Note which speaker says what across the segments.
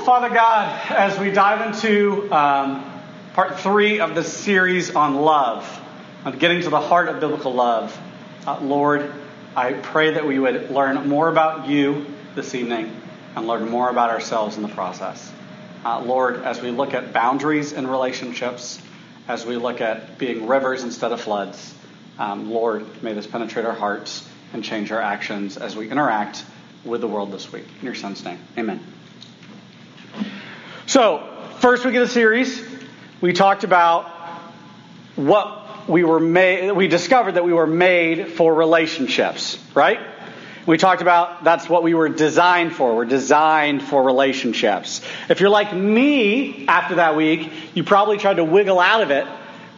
Speaker 1: Father God, as we dive into um, part three of the series on love, on getting to the heart of biblical love, uh, Lord, I pray that we would learn more about you this evening and learn more about ourselves in the process. Uh, Lord, as we look at boundaries in relationships, as we look at being rivers instead of floods, um, Lord, may this penetrate our hearts and change our actions as we interact with the world this week. In your son's name, amen. So, first week of the series, we talked about what we were made, we discovered that we were made for relationships, right? We talked about that's what we were designed for. We're designed for relationships. If you're like me after that week, you probably tried to wiggle out of it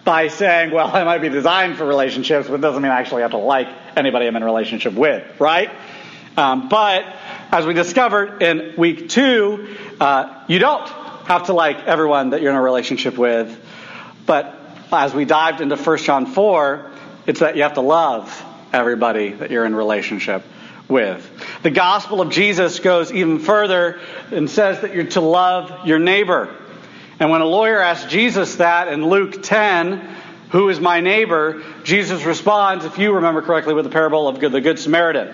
Speaker 1: by saying, well, I might be designed for relationships, but it doesn't mean I actually have to like anybody I'm in a relationship with, right? Um, but as we discovered in week two, uh, you don't have to like everyone that you're in a relationship with. But as we dived into 1 John 4, it's that you have to love everybody that you're in relationship with. The gospel of Jesus goes even further and says that you're to love your neighbor. And when a lawyer asked Jesus that in Luke 10, who is my neighbor? Jesus responds, if you remember correctly, with the parable of the Good Samaritan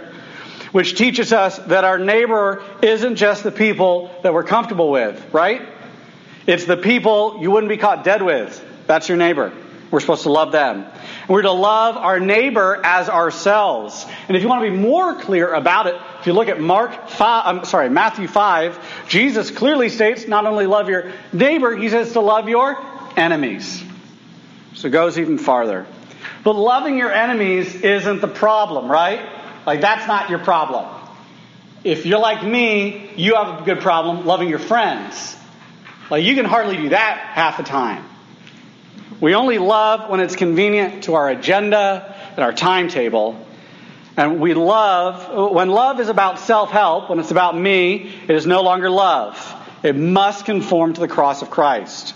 Speaker 1: which teaches us that our neighbor isn't just the people that we're comfortable with, right? It's the people you wouldn't be caught dead with. That's your neighbor. We're supposed to love them. We're to love our neighbor as ourselves. And if you want to be more clear about it, if you look at Mark 5, I'm sorry, Matthew 5, Jesus clearly states not only love your neighbor, he says to love your enemies. So it goes even farther. But loving your enemies isn't the problem, right? Like, that's not your problem. If you're like me, you have a good problem loving your friends. Like, you can hardly do that half the time. We only love when it's convenient to our agenda and our timetable. And we love, when love is about self help, when it's about me, it is no longer love. It must conform to the cross of Christ.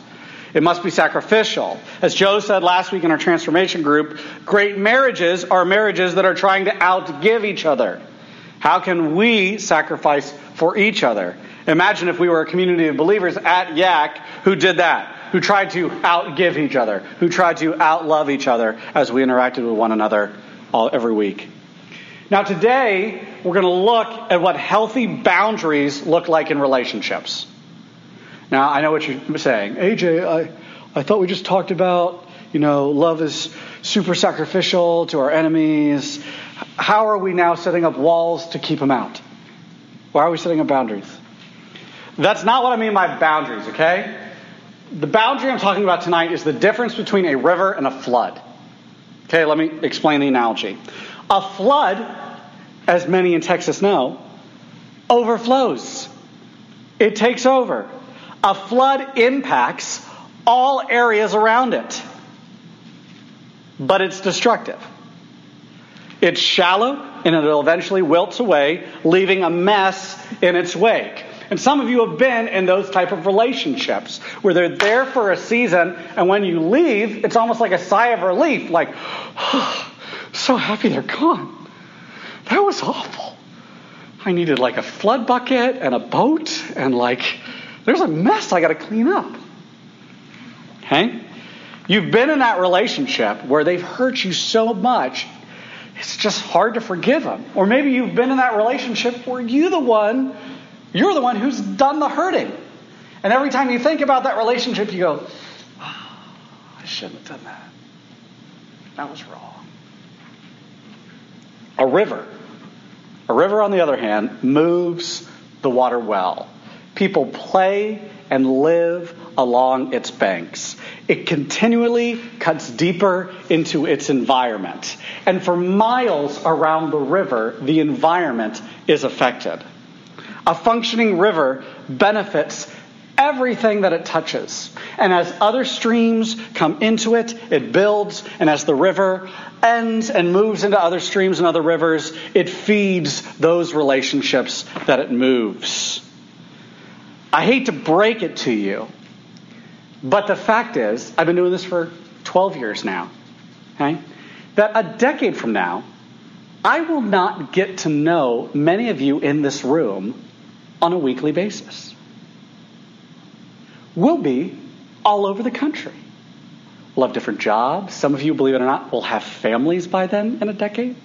Speaker 1: It must be sacrificial. As Joe said last week in our transformation group, great marriages are marriages that are trying to outgive each other. How can we sacrifice for each other? Imagine if we were a community of believers at Yak who did that, who tried to outgive each other, who tried to outlove each other as we interacted with one another all, every week. Now, today, we're going to look at what healthy boundaries look like in relationships. Now, I know what you're saying. AJ, I, I thought we just talked about, you know, love is super sacrificial to our enemies. How are we now setting up walls to keep them out? Why are we setting up boundaries? That's not what I mean by boundaries, okay? The boundary I'm talking about tonight is the difference between a river and a flood. Okay, let me explain the analogy. A flood, as many in Texas know, overflows. It takes over. A flood impacts all areas around it, but it's destructive. It's shallow and it'll eventually wilt away, leaving a mess in its wake. And some of you have been in those type of relationships where they're there for a season, and when you leave, it's almost like a sigh of relief, like, oh, so happy they're gone. That was awful. I needed like a flood bucket and a boat and like there's a mess I got to clean up. Okay? You've been in that relationship where they've hurt you so much, it's just hard to forgive them. Or maybe you've been in that relationship where you the one, you're the one who's done the hurting. And every time you think about that relationship, you go, oh, I shouldn't have done that. That was wrong. A river. A river, on the other hand, moves the water well. People play and live along its banks. It continually cuts deeper into its environment. And for miles around the river, the environment is affected. A functioning river benefits everything that it touches. And as other streams come into it, it builds. And as the river ends and moves into other streams and other rivers, it feeds those relationships that it moves. I hate to break it to you, but the fact is, I've been doing this for 12 years now, okay? That a decade from now, I will not get to know many of you in this room on a weekly basis. we'll be all over the country. We'll have different jobs. Some of you, believe it or not, will have families by then in a decade.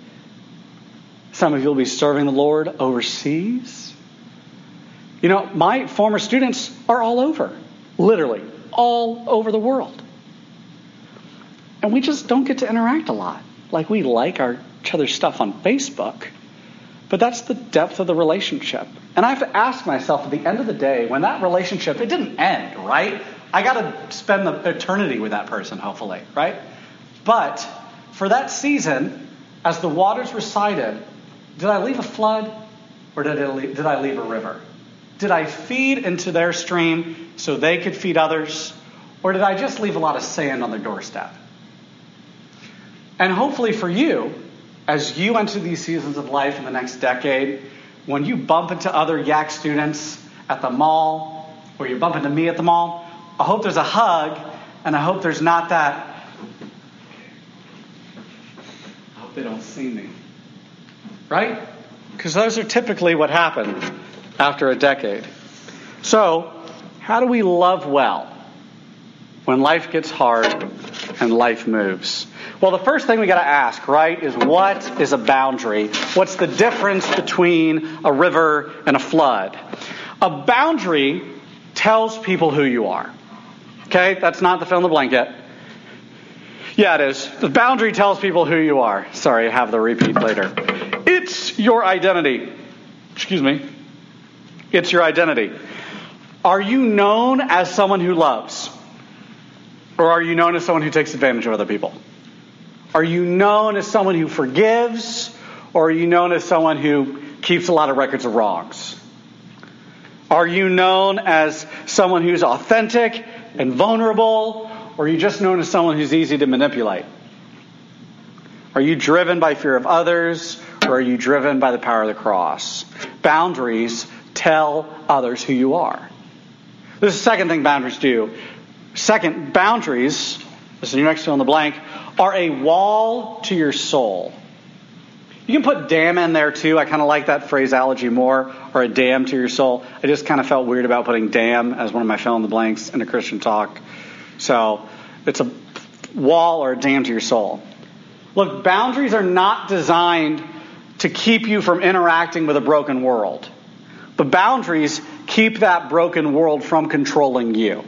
Speaker 1: Some of you will be serving the Lord overseas. You know, my former students are all over, literally, all over the world. And we just don't get to interact a lot. Like we like our, each other's stuff on Facebook, but that's the depth of the relationship. And I have to ask myself at the end of the day, when that relationship, it didn't end, right? I got to spend the eternity with that person, hopefully, right? But for that season, as the waters receded, did I leave a flood or did I leave, did I leave a river? Did I feed into their stream so they could feed others? Or did I just leave a lot of sand on their doorstep? And hopefully for you, as you enter these seasons of life in the next decade, when you bump into other Yak students at the mall, or you bump into me at the mall, I hope there's a hug, and I hope there's not that. I hope they don't see me. Right? Because those are typically what happens after a decade. So, how do we love well when life gets hard and life moves? Well, the first thing we got to ask, right, is what is a boundary? What's the difference between a river and a flood? A boundary tells people who you are. Okay, that's not the fill in the blanket. Yeah, it is. The boundary tells people who you are. Sorry, I have the repeat later. It's your identity. Excuse me. It's your identity. Are you known as someone who loves? Or are you known as someone who takes advantage of other people? Are you known as someone who forgives? Or are you known as someone who keeps a lot of records of wrongs? Are you known as someone who's authentic and vulnerable? Or are you just known as someone who's easy to manipulate? Are you driven by fear of others? Or are you driven by the power of the cross? Boundaries tell others who you are. This is the second thing boundaries do. Second, boundaries, this is your next fill in the blank, are a wall to your soul. You can put dam in there too. I kind of like that phraseology more, or a dam to your soul. I just kind of felt weird about putting dam as one of my fill in the blanks in a Christian talk. So it's a wall or a dam to your soul. Look, boundaries are not designed to keep you from interacting with a broken world. The boundaries keep that broken world from controlling you.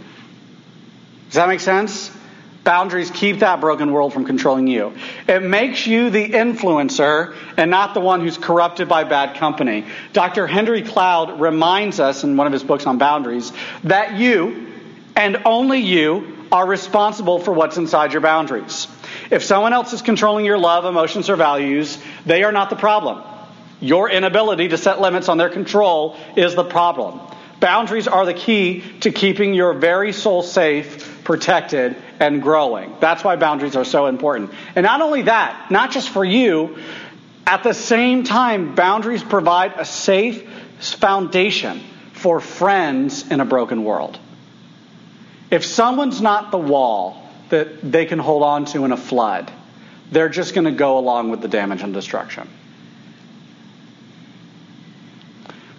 Speaker 1: Does that make sense? Boundaries keep that broken world from controlling you. It makes you the influencer and not the one who's corrupted by bad company. Dr. Henry Cloud reminds us in one of his books on boundaries that you, and only you, are responsible for what's inside your boundaries. If someone else is controlling your love, emotions, or values, they are not the problem. Your inability to set limits on their control is the problem. Boundaries are the key to keeping your very soul safe, protected, and growing. That's why boundaries are so important. And not only that, not just for you, at the same time, boundaries provide a safe foundation for friends in a broken world. If someone's not the wall that they can hold on to in a flood, they're just going to go along with the damage and destruction.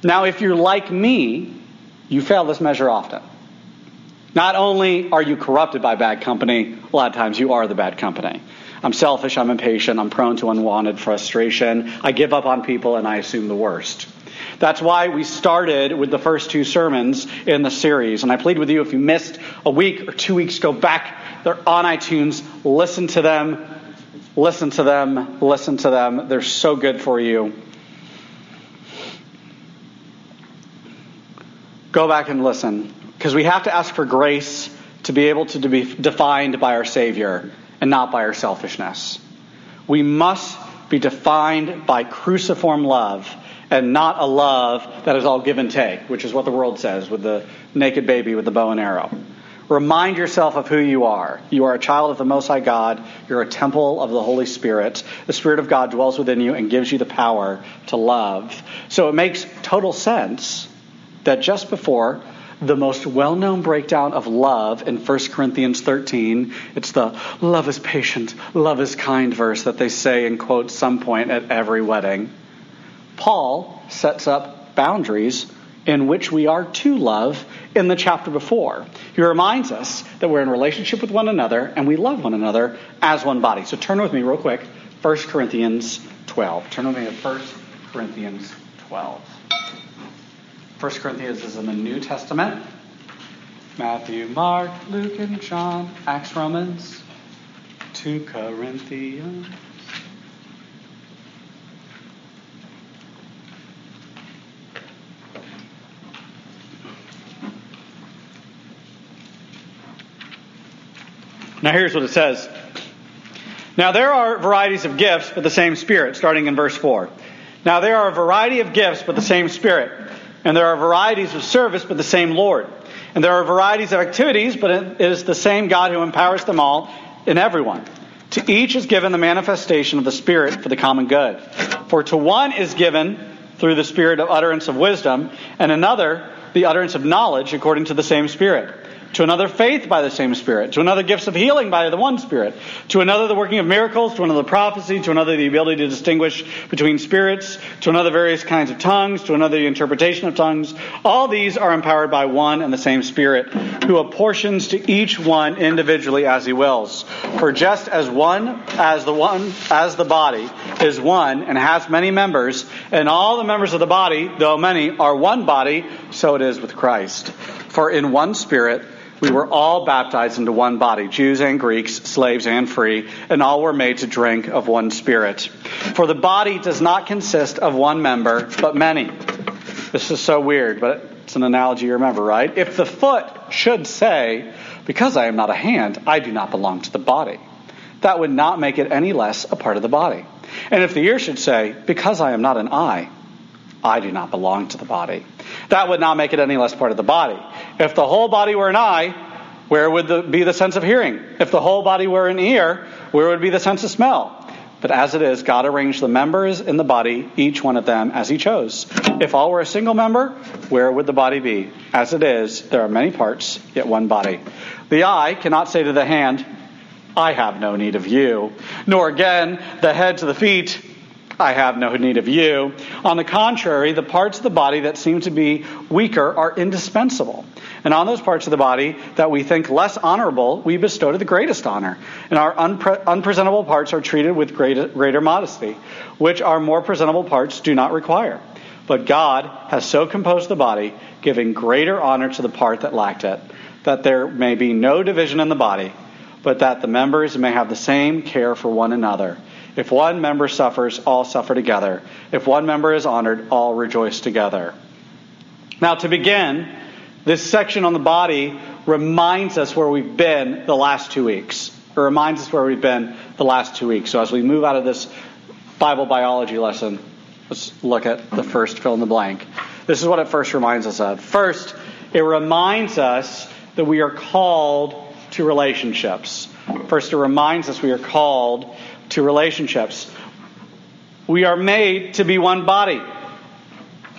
Speaker 1: Now, if you're like me, you fail this measure often. Not only are you corrupted by bad company, a lot of times you are the bad company. I'm selfish, I'm impatient, I'm prone to unwanted frustration. I give up on people and I assume the worst. That's why we started with the first two sermons in the series. And I plead with you if you missed a week or two weeks, go back. They're on iTunes. Listen to them. Listen to them. Listen to them. They're so good for you. Go back and listen. Because we have to ask for grace to be able to be defined by our Savior and not by our selfishness. We must be defined by cruciform love and not a love that is all give and take, which is what the world says with the naked baby with the bow and arrow. Remind yourself of who you are. You are a child of the Most High God. You're a temple of the Holy Spirit. The Spirit of God dwells within you and gives you the power to love. So it makes total sense that just before the most well known breakdown of love in 1 Corinthians 13, it's the love is patient, love is kind verse that they say and quote some point at every wedding. Paul sets up boundaries in which we are to love in the chapter before. He reminds us that we're in relationship with one another and we love one another as one body. So turn with me real quick, 1 Corinthians 12. Turn with me to 1 Corinthians 12. 1 Corinthians is in the New Testament. Matthew, Mark, Luke, and John, Acts, Romans, 2 Corinthians. Now, here's what it says. Now, there are varieties of gifts, but the same Spirit, starting in verse 4. Now, there are a variety of gifts, but the same Spirit. And there are varieties of service, but the same Lord. And there are varieties of activities, but it is the same God who empowers them all in everyone. To each is given the manifestation of the Spirit for the common good. For to one is given through the Spirit of utterance of wisdom, and another the utterance of knowledge according to the same Spirit to another faith by the same Spirit, to another gifts of healing by the one Spirit, to another the working of miracles, to another prophecy, to another the ability to distinguish between spirits, to another various kinds of tongues, to another the interpretation of tongues. All these are empowered by one and the same Spirit, who apportions to each one individually as he wills. For just as one as the one as the body is one and has many members, and all the members of the body, though many, are one body, so it is with Christ. For in one Spirit we were all baptized into one body, Jews and Greeks, slaves and free, and all were made to drink of one Spirit. For the body does not consist of one member, but many. This is so weird, but it's an analogy you remember, right? If the foot should say, Because I am not a hand, I do not belong to the body, that would not make it any less a part of the body. And if the ear should say, Because I am not an eye, I do not belong to the body. That would not make it any less part of the body. If the whole body were an eye, where would the, be the sense of hearing? If the whole body were an ear, where would be the sense of smell? But as it is, God arranged the members in the body, each one of them, as He chose. If all were a single member, where would the body be? As it is, there are many parts, yet one body. The eye cannot say to the hand, I have no need of you. Nor again, the head to the feet, I have no need of you. On the contrary, the parts of the body that seem to be weaker are indispensable. And on those parts of the body that we think less honorable, we bestow to the greatest honor. And our unpre- unpresentable parts are treated with greater, greater modesty, which our more presentable parts do not require. But God has so composed the body, giving greater honor to the part that lacked it, that there may be no division in the body, but that the members may have the same care for one another. If one member suffers, all suffer together. If one member is honored, all rejoice together. Now, to begin, this section on the body reminds us where we've been the last two weeks. It reminds us where we've been the last two weeks. So, as we move out of this Bible biology lesson, let's look at the first fill in the blank. This is what it first reminds us of. First, it reminds us that we are called to relationships. First, it reminds us we are called to relationships. We are made to be one body.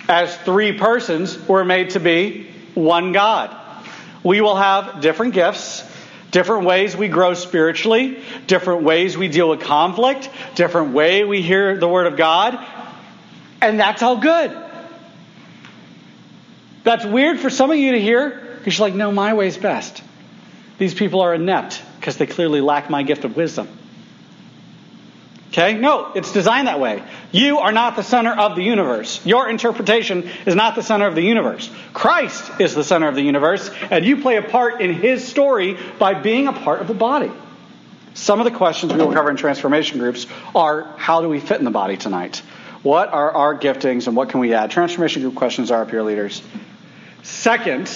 Speaker 1: As three persons, we're made to be one God. We will have different gifts, different ways we grow spiritually, different ways we deal with conflict, different way we hear the word of God, and that's all good. That's weird for some of you to hear because you're like, no, my way's best. These people are inept because they clearly lack my gift of wisdom. Okay? No, it's designed that way. You are not the center of the universe. Your interpretation is not the center of the universe. Christ is the center of the universe, and you play a part in his story by being a part of the body. Some of the questions we will cover in transformation groups are how do we fit in the body tonight? What are our giftings and what can we add? Transformation group questions are up here, leaders. Second,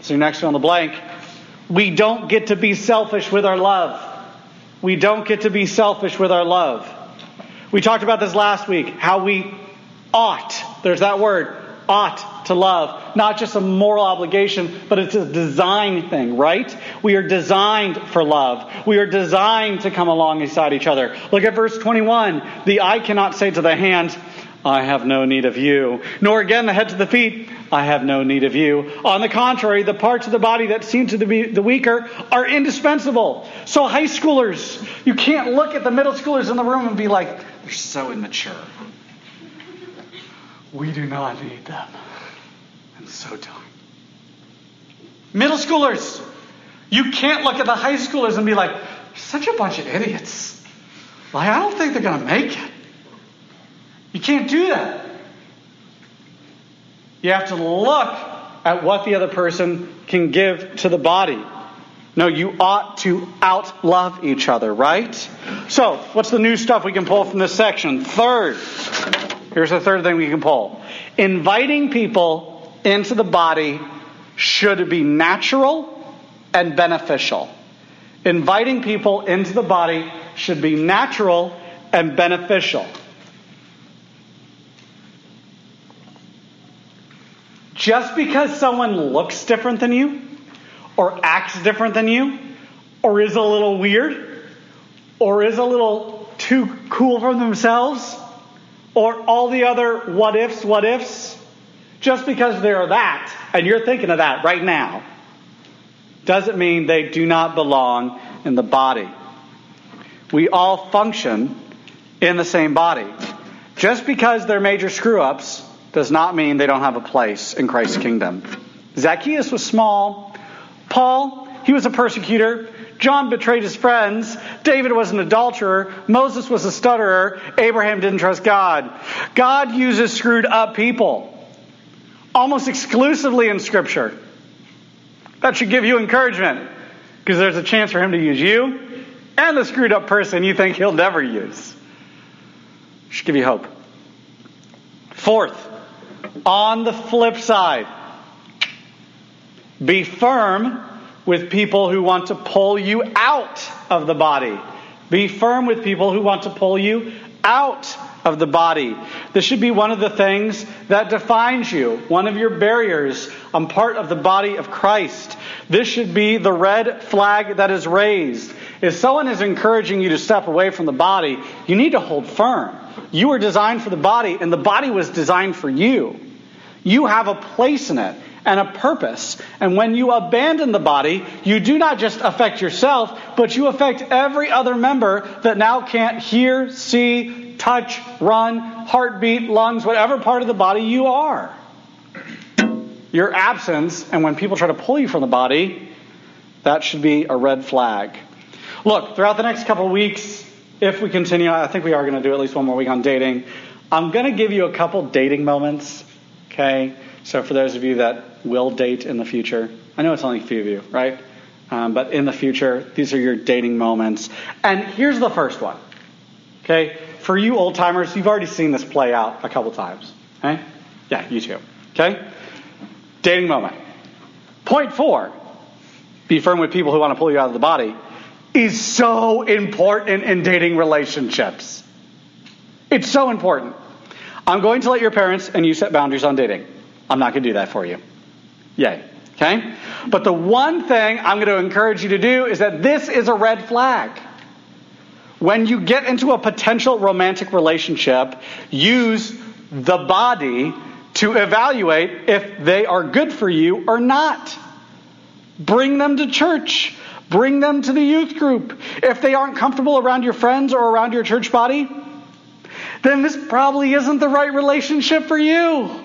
Speaker 1: so next on the blank, we don't get to be selfish with our love. We don't get to be selfish with our love. We talked about this last week, how we ought, there's that word, ought to love. Not just a moral obligation, but it's a design thing, right? We are designed for love. We are designed to come alongside each other. Look at verse 21. The eye cannot say to the hand, I have no need of you. Nor again the head to the feet, I have no need of you. On the contrary, the parts of the body that seem to be the weaker are indispensable. So, high schoolers, you can't look at the middle schoolers in the room and be like, they're so immature. We do not need them. And so don't. Middle schoolers, you can't look at the high schoolers and be like, such a bunch of idiots. Like, I don't think they're going to make it. You can't do that. You have to look at what the other person can give to the body. No, you ought to out love each other, right? So, what's the new stuff we can pull from this section? Third, here's the third thing we can pull. Inviting people into the body should be natural and beneficial. Inviting people into the body should be natural and beneficial. Just because someone looks different than you, or acts different than you, or is a little weird, or is a little too cool for themselves, or all the other what ifs, what ifs, just because they're that, and you're thinking of that right now, doesn't mean they do not belong in the body. We all function in the same body. Just because they're major screw ups does not mean they don't have a place in Christ's kingdom. Zacchaeus was small. Paul, he was a persecutor. John betrayed his friends. David was an adulterer. Moses was a stutterer. Abraham didn't trust God. God uses screwed up people almost exclusively in Scripture. That should give you encouragement because there's a chance for him to use you and the screwed up person you think he'll never use. Should give you hope. Fourth, on the flip side, be firm with people who want to pull you out of the body. Be firm with people who want to pull you out of the body. This should be one of the things that defines you, one of your barriers. I'm part of the body of Christ. This should be the red flag that is raised. If someone is encouraging you to step away from the body, you need to hold firm. You were designed for the body, and the body was designed for you. You have a place in it and a purpose. And when you abandon the body, you do not just affect yourself, but you affect every other member that now can't hear, see, touch, run, heartbeat, lungs, whatever part of the body you are. Your absence, and when people try to pull you from the body, that should be a red flag. Look, throughout the next couple weeks, if we continue, I think we are going to do at least one more week on dating. I'm going to give you a couple dating moments, okay? So for those of you that will date in the future, I know it's only a few of you, right? Um, but in the future, these are your dating moments. And here's the first one, okay? For you old timers, you've already seen this play out a couple times, okay? Yeah, you too, okay? Dating moment. Point four, be firm with people who want to pull you out of the body is so important in dating relationships. It's so important. I'm going to let your parents and you set boundaries on dating. I'm not going to do that for you. Yay. Okay? But the one thing I'm going to encourage you to do is that this is a red flag. When you get into a potential romantic relationship, use the body to evaluate if they are good for you or not. Bring them to church. Bring them to the youth group. If they aren't comfortable around your friends or around your church body, then this probably isn't the right relationship for you.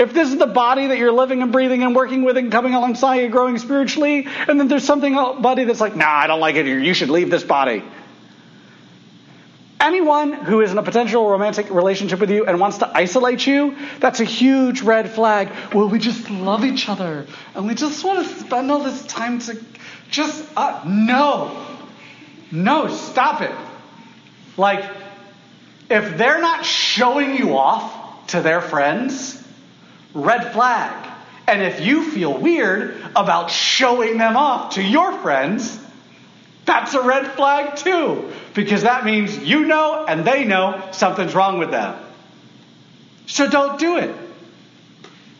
Speaker 1: If this is the body that you're living and breathing and working with and coming alongside you, growing spiritually, and then there's something body that's like, nah, I don't like it here. You should leave this body. Anyone who is in a potential romantic relationship with you and wants to isolate you, that's a huge red flag. Well, we just love each other and we just want to spend all this time to just, uh, no. No, stop it. Like, if they're not showing you off to their friends, red flag. And if you feel weird about showing them off to your friends, that's a red flag too, because that means you know and they know something's wrong with them. So don't do it.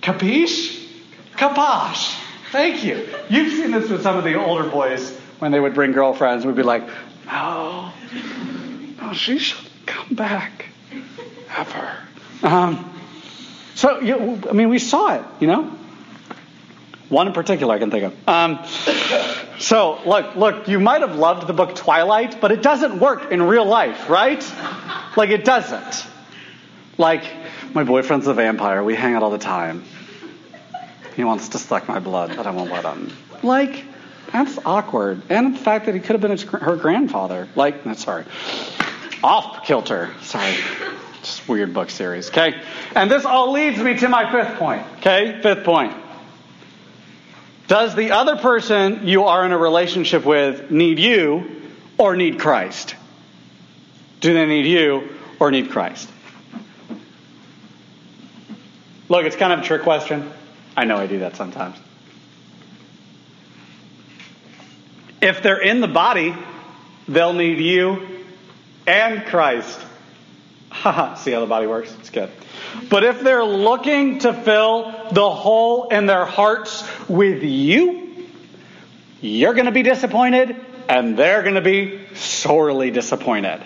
Speaker 1: Capiche? Caposh. Thank you. You've seen this with some of the older boys when they would bring girlfriends. We'd be like, no, no, she shouldn't come back ever. Um, so, you, I mean, we saw it, you know? One in particular I can think of. Um, so, look, look, you might have loved the book Twilight, but it doesn't work in real life, right? Like, it doesn't. Like, my boyfriend's a vampire. We hang out all the time. he wants to suck my blood, but I won't let him. Like, that's awkward. And the fact that he could have been her grandfather. Like, no, sorry. Off kilter. Sorry. Just weird book series. Okay? And this all leads me to my fifth point. Okay? Fifth point. Does the other person you are in a relationship with need you or need Christ? Do they need you or need Christ? Look, it's kind of a trick question. I know I do that sometimes. If they're in the body, they'll need you and Christ. See how the body works? It's good. But if they're looking to fill the hole in their hearts with you, you're going to be disappointed and they're going to be sorely disappointed.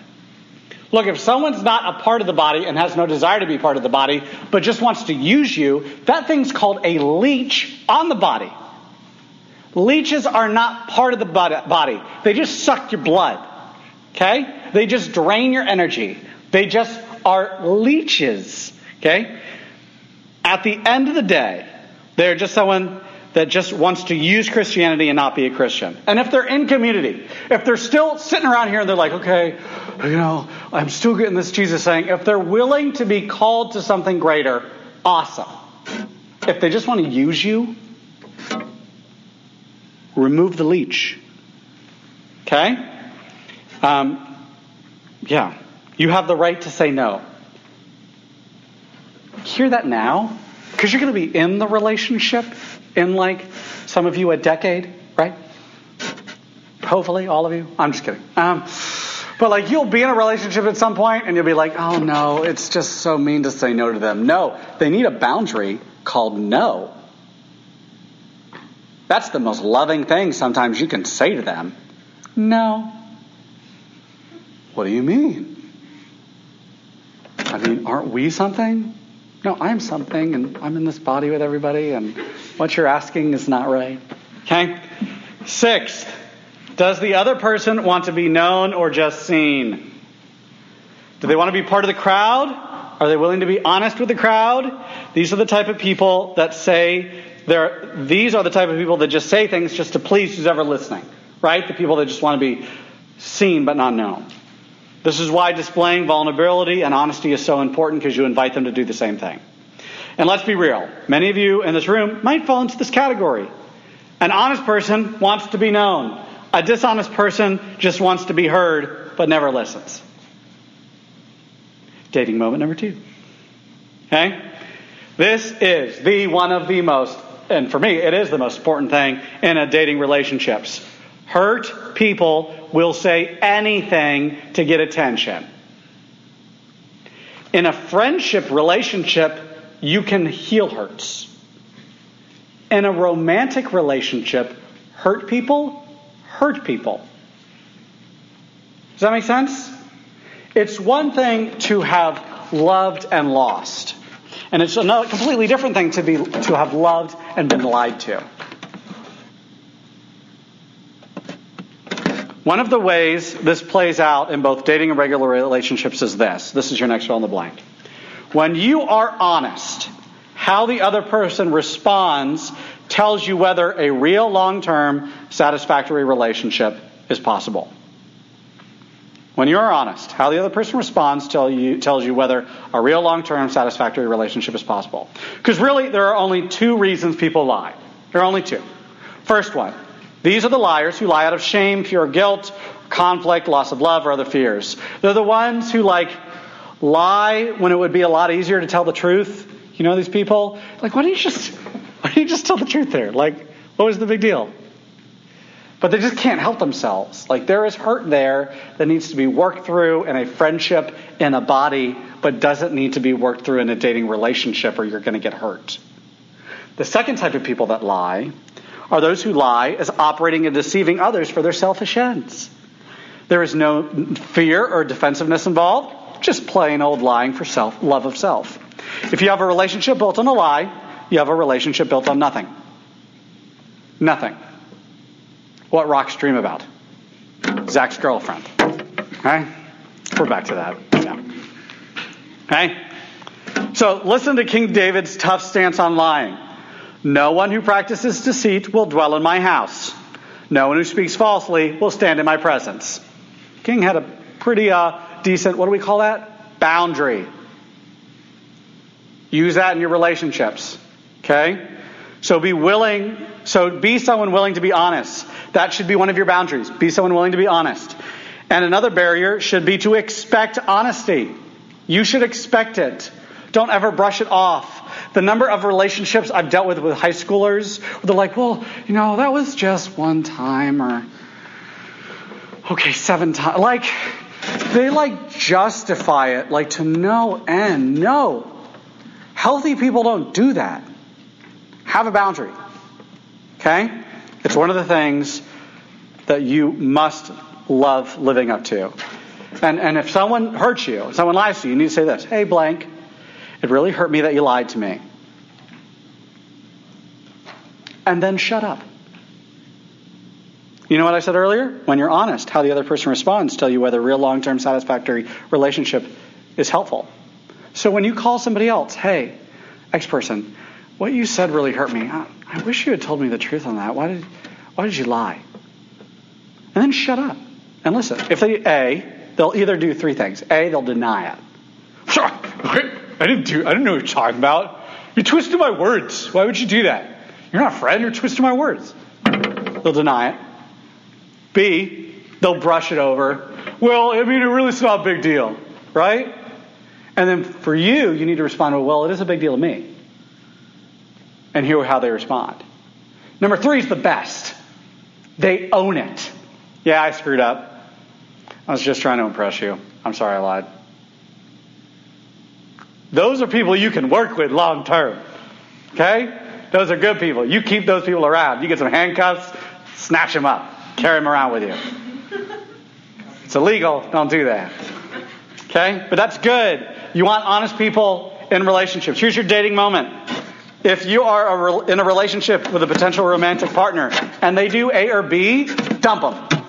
Speaker 1: Look, if someone's not a part of the body and has no desire to be part of the body, but just wants to use you, that thing's called a leech on the body. Leeches are not part of the body. They just suck your blood. Okay? They just drain your energy. They just are leeches. Okay? At the end of the day, they're just someone that just wants to use Christianity and not be a Christian. And if they're in community, if they're still sitting around here and they're like, okay, you know, I'm still getting this Jesus thing, if they're willing to be called to something greater, awesome. If they just want to use you, remove the leech. Okay? Um, yeah. You have the right to say no. Hear that now? Because you're going to be in the relationship in like some of you a decade, right? Hopefully, all of you. I'm just kidding. Um, but like you'll be in a relationship at some point and you'll be like, oh no, it's just so mean to say no to them. No, they need a boundary called no. That's the most loving thing sometimes you can say to them. No. What do you mean? I mean, aren't we something? No, I'm something, and I'm in this body with everybody, and what you're asking is not right. Okay? Sixth, does the other person want to be known or just seen? Do they want to be part of the crowd? Are they willing to be honest with the crowd? These are the type of people that say they're, these are the type of people that just say things just to please who's ever listening, right? The people that just want to be seen but not known. This is why displaying vulnerability and honesty is so important because you invite them to do the same thing. And let's be real. Many of you in this room might fall into this category. An honest person wants to be known. A dishonest person just wants to be heard but never listens. Dating moment number two. Okay? This is the one of the most, and for me, it is the most important thing in a dating relationships. Hurt people will say anything to get attention. In a friendship relationship, you can heal hurts. In a romantic relationship, hurt people hurt people. Does that make sense? It's one thing to have loved and lost. And it's another completely different thing to be to have loved and been lied to. One of the ways this plays out in both dating and regular relationships is this. This is your next fill in the blank. When you are honest, how the other person responds tells you whether a real long term satisfactory relationship is possible. When you are honest, how the other person responds tell you, tells you whether a real long term satisfactory relationship is possible. Because really, there are only two reasons people lie. There are only two. First one, these are the liars who lie out of shame, pure guilt, conflict, loss of love, or other fears. They're the ones who like lie when it would be a lot easier to tell the truth. You know these people? Like, why don't you just why don't you just tell the truth there? Like, what was the big deal? But they just can't help themselves. Like there is hurt there that needs to be worked through in a friendship, in a body, but doesn't need to be worked through in a dating relationship or you're going to get hurt. The second type of people that lie are those who lie as operating and deceiving others for their selfish ends. There is no fear or defensiveness involved, just plain old lying for self, love of self. If you have a relationship built on a lie, you have a relationship built on nothing. Nothing. What rocks dream about? Zach's girlfriend. Okay? We're back to that. Yeah. Okay? So listen to King David's tough stance on lying. No one who practices deceit will dwell in my house. No one who speaks falsely will stand in my presence. King had a pretty uh, decent, what do we call that? Boundary. Use that in your relationships. Okay? So be willing, so be someone willing to be honest. That should be one of your boundaries. Be someone willing to be honest. And another barrier should be to expect honesty. You should expect it. Don't ever brush it off. The number of relationships I've dealt with with high schoolers, they're like, well, you know, that was just one time, or, okay, seven times. Like, they like justify it, like to no end. No. Healthy people don't do that. Have a boundary. Okay? It's one of the things that you must love living up to. And, and if someone hurts you, someone lies to you, you need to say this Hey, blank, it really hurt me that you lied to me. And then shut up. You know what I said earlier? When you're honest, how the other person responds tell you whether a real long term satisfactory relationship is helpful. So when you call somebody else, hey, X person, what you said really hurt me. I, I wish you had told me the truth on that. Why did, why did you lie? And then shut up and listen. If they, A, they'll either do three things. A, they'll deny it. I didn't do, I didn't know what you're talking about. You twisted my words. Why would you do that? You're not a friend, you're twisting my words. They'll deny it. B, they'll brush it over. Well, I mean, it really is not a big deal, right? And then for you, you need to respond, well, it is a big deal to me. And hear how they respond. Number three is the best. They own it. Yeah, I screwed up. I was just trying to impress you. I'm sorry I lied. Those are people you can work with long term. Okay? Those are good people. You keep those people around. You get some handcuffs, snatch them up, carry them around with you. It's illegal. Don't do that. Okay? But that's good. You want honest people in relationships. Here's your dating moment. If you are a, in a relationship with a potential romantic partner and they do A or B, dump them.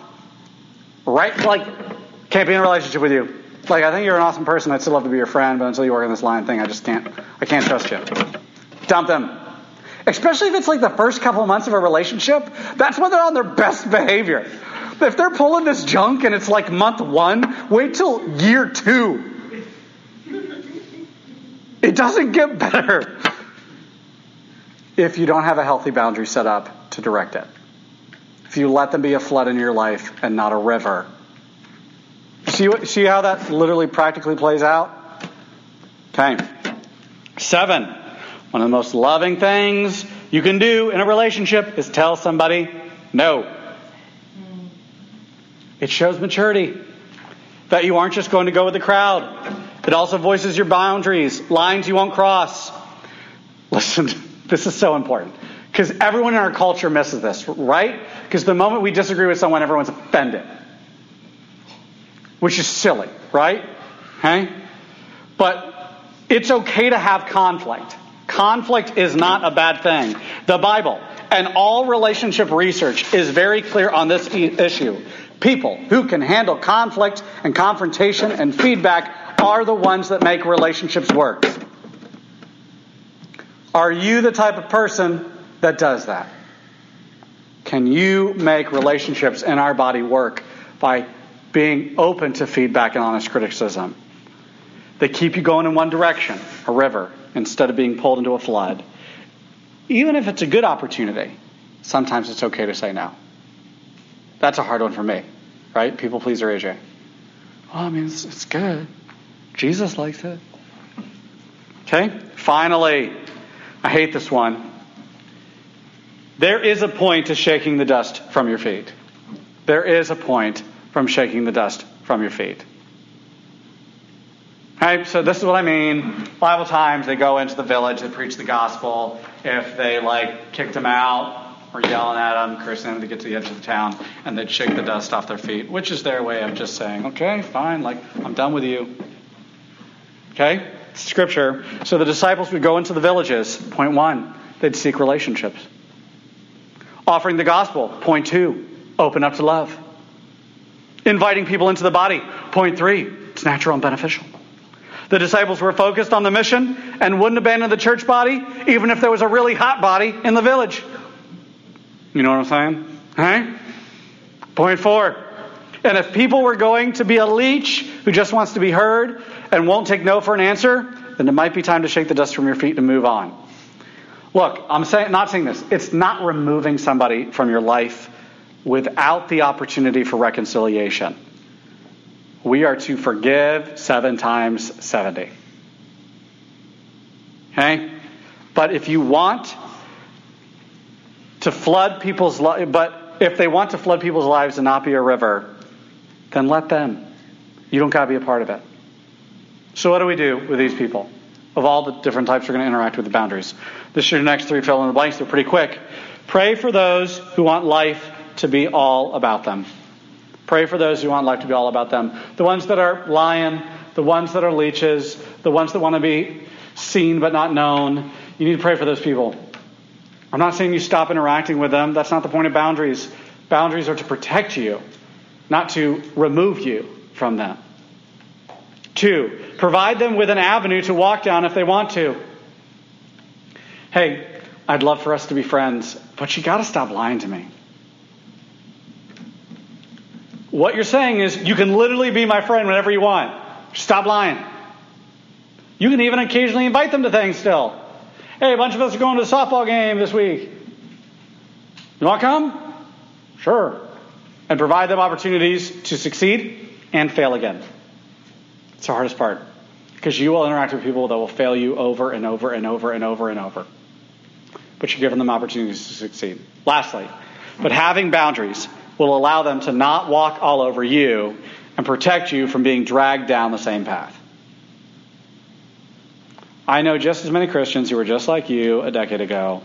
Speaker 1: Right? Like, can't be in a relationship with you. Like, I think you're an awesome person. I'd still love to be your friend, but until you work on this line thing, I just can't, I can't trust you. Dump them. Especially if it's like the first couple months of a relationship, that's when they're on their best behavior. If they're pulling this junk and it's like month one, wait till year two. It doesn't get better if you don't have a healthy boundary set up to direct it. If you let them be a flood in your life and not a river. See, see how that literally practically plays out? Okay. Seven. One of the most loving things you can do in a relationship is tell somebody no. It shows maturity. That you aren't just going to go with the crowd. It also voices your boundaries, lines you won't cross. Listen, this is so important. Because everyone in our culture misses this, right? Because the moment we disagree with someone, everyone's offended. Which is silly, right? Okay? But it's okay to have conflict. Conflict is not a bad thing. The Bible and all relationship research is very clear on this issue. People who can handle conflict and confrontation and feedback are the ones that make relationships work. Are you the type of person that does that? Can you make relationships in our body work by being open to feedback and honest criticism? They keep you going in one direction, a river, instead of being pulled into a flood. Even if it's a good opportunity, sometimes it's okay to say no. That's a hard one for me, right? People pleaser AJ. Well, oh, I mean, it's, it's good. Jesus likes it. Okay? Finally, I hate this one. There is a point to shaking the dust from your feet. There is a point from shaking the dust from your feet. So this is what I mean. Bible times, they go into the village, they preach the gospel. If they like kicked them out or yelling at them, cursing them to get to the edge of the town, and they'd shake the dust off their feet, which is their way of just saying, okay, fine, like I'm done with you. Okay, scripture. So the disciples would go into the villages. Point one, they'd seek relationships. Offering the gospel. Point two, open up to love. Inviting people into the body. Point three, it's natural and beneficial. The disciples were focused on the mission and wouldn't abandon the church body, even if there was a really hot body in the village. You know what I'm saying? Point four. And if people were going to be a leech who just wants to be heard and won't take no for an answer, then it might be time to shake the dust from your feet and move on. Look, I'm saying, not saying this. It's not removing somebody from your life without the opportunity for reconciliation. We are to forgive seven times 70. Okay? But if you want to flood people's lives, but if they want to flood people's lives and not be a river, then let them. You don't got to be a part of it. So, what do we do with these people? Of all the different types we're going to interact with the boundaries. This is your next three fill in the blanks. They're pretty quick. Pray for those who want life to be all about them. Pray for those who want life to be all about them. The ones that are lying, the ones that are leeches, the ones that want to be seen but not known. You need to pray for those people. I'm not saying you stop interacting with them. That's not the point of boundaries. Boundaries are to protect you, not to remove you from them. Two, provide them with an avenue to walk down if they want to. Hey, I'd love for us to be friends, but you got to stop lying to me. What you're saying is you can literally be my friend whenever you want. Stop lying. You can even occasionally invite them to things still. Hey, a bunch of us are going to the softball game this week. You want to come? Sure. And provide them opportunities to succeed and fail again. It's the hardest part. Because you will interact with people that will fail you over and over and over and over and over. But you're giving them opportunities to succeed. Lastly, but having boundaries will allow them to not walk all over you and protect you from being dragged down the same path. I know just as many Christians who were just like you a decade ago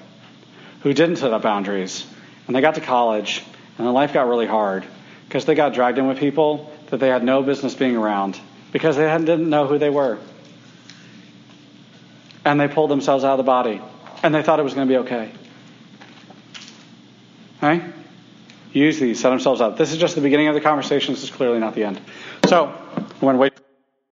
Speaker 1: who didn't set up boundaries and they got to college and their life got really hard because they got dragged in with people that they had no business being around because they didn't know who they were. And they pulled themselves out of the body and they thought it was going to be okay. Right? Use these, set themselves up. This is just the beginning of the conversation. This is clearly not the end. So, to wait.